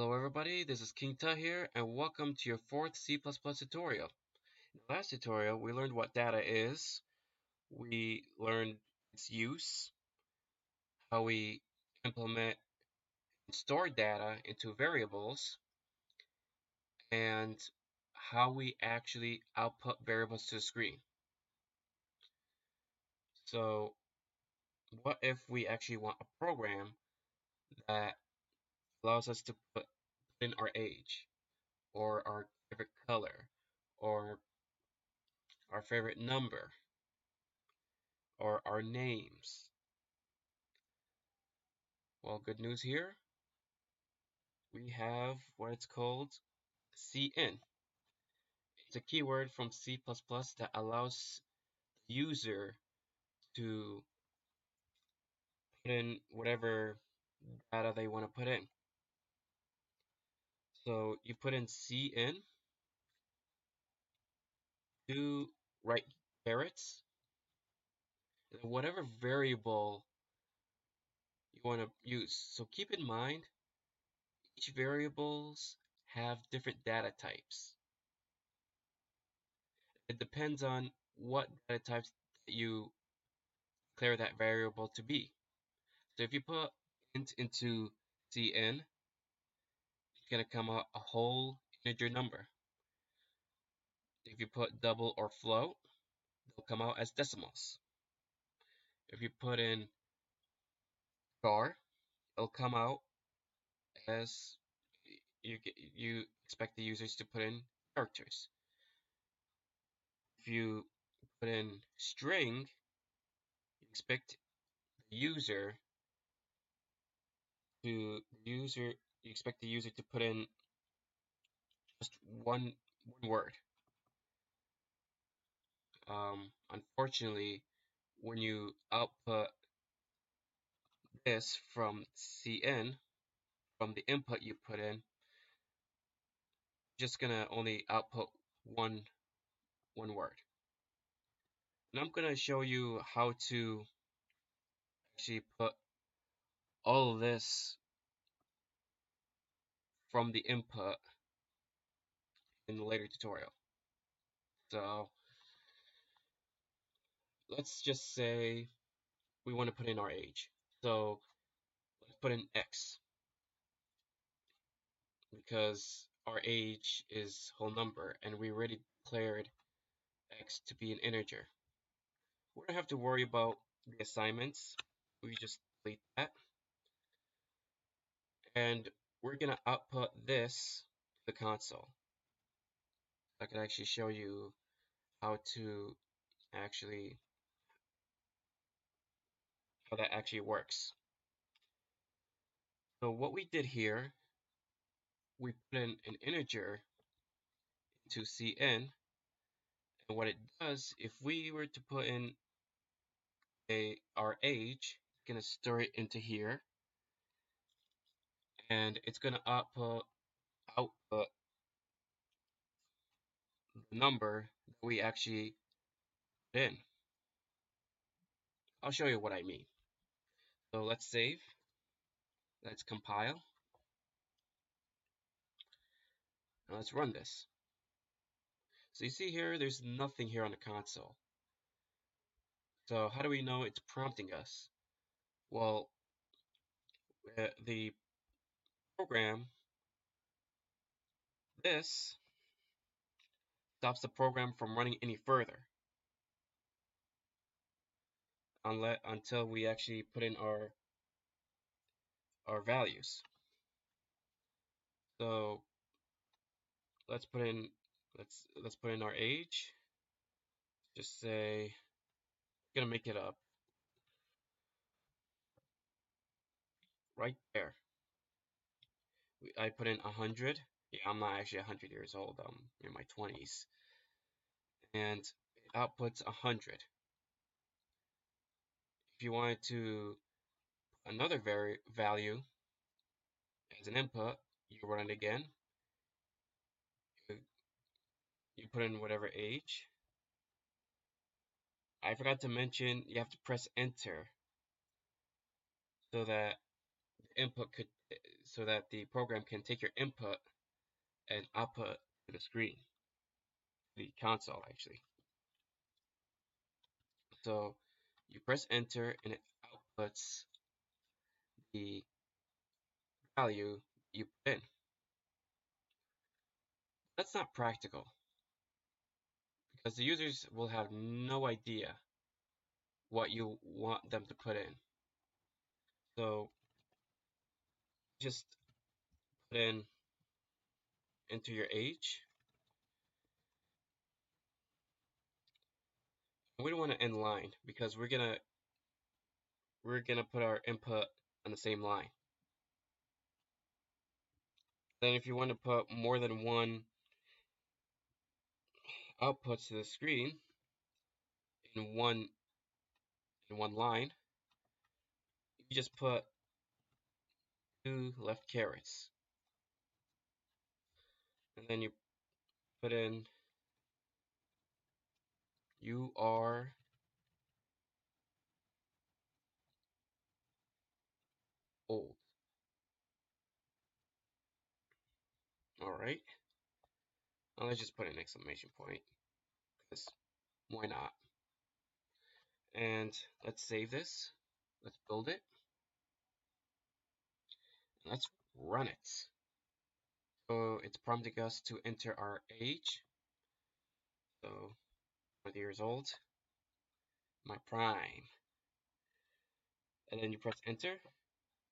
Hello everybody, this is King Tut here, and welcome to your fourth C++ tutorial. In the last tutorial, we learned what data is, we learned its use, how we implement and store data into variables, and how we actually output variables to the screen. So, what if we actually want a program that allows us to put in our age, or our favorite color, or our favorite number, or our names. Well, good news here. We have what it's called cin. It's a keyword from C++ that allows the user to put in whatever data they want to put in. So you put in cin, do right carets, and whatever variable you want to use. So keep in mind, each variables have different data types. It depends on what data types you declare that variable to be. So if you put int into cin, going to come out a whole integer number. If you put double or float, they'll come out as decimals. If you put in char, it'll come out as you you expect the users to put in characters. If you put in string, you expect the user to user you expect the user to put in just one one word. Um, unfortunately, when you output this from cin, from the input you put in, just gonna only output one one word. And I'm gonna show you how to actually put all of this from the input in the later tutorial. So let's just say we want to put in our age. So let's put in X because our age is whole number and we already declared X to be an integer. We don't have to worry about the assignments. We just delete that. And we're going to output this to the console. I can actually show you how to actually how that actually works. So what we did here, we put in an integer into cin, and what it does, if we were to put in a our age, it's gonna store it into here, and it's going to output output the number that we actually put in. I'll show you what I mean. So let's save. Let's compile. Now let's run this. So you see here, there's nothing here on the console. So how do we know it's prompting us? Well, uh, the program, this stops the program from running any further unless, until we actually put in our our values. So let's put in let's let's put in our age. Just say gonna make it up right there. I put in 100. Yeah, I'm not actually 100 years old. I'm in my 20s. And it outputs 100. If you wanted to put another vari value as an input, you run it again. You, put in whatever age. I forgot to mention you have to press enter so that input could eh, so that the program can take your input and output to the screen, the console actually. So you press enter and it outputs the value you put in. That's not practical because the users will have no idea what you want them to put in. So just put in enter your age. We don't want to end line because we're gonna we're gonna put our input on the same line. Then if you want to put more than one output to the screen in one in one line, you just put two left carets. And then you put in you are old. Alright. Let's just put an exclamation point. Because why not? And let's save this. Let's build it. Let's run it. So it's prompting us to enter our age. So 20 years old. My prime. And then you press enter.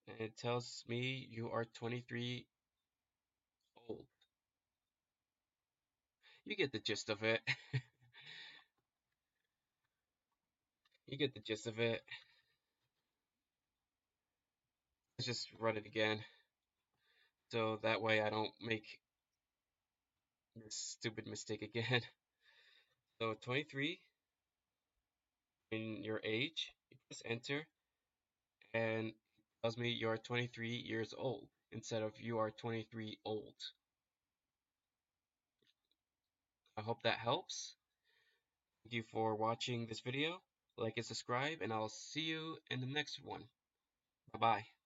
And it tells me you are 23 old. You get the gist of it. you get the gist of it. Let's just run it again. So that way I don't make this stupid mistake again. So 23 in your age, you press enter and it tells me you are 23 years old instead of you are 23 old. I hope that helps. Thank you for watching this video. Like and subscribe, and I'll see you in the next one. Bye-bye.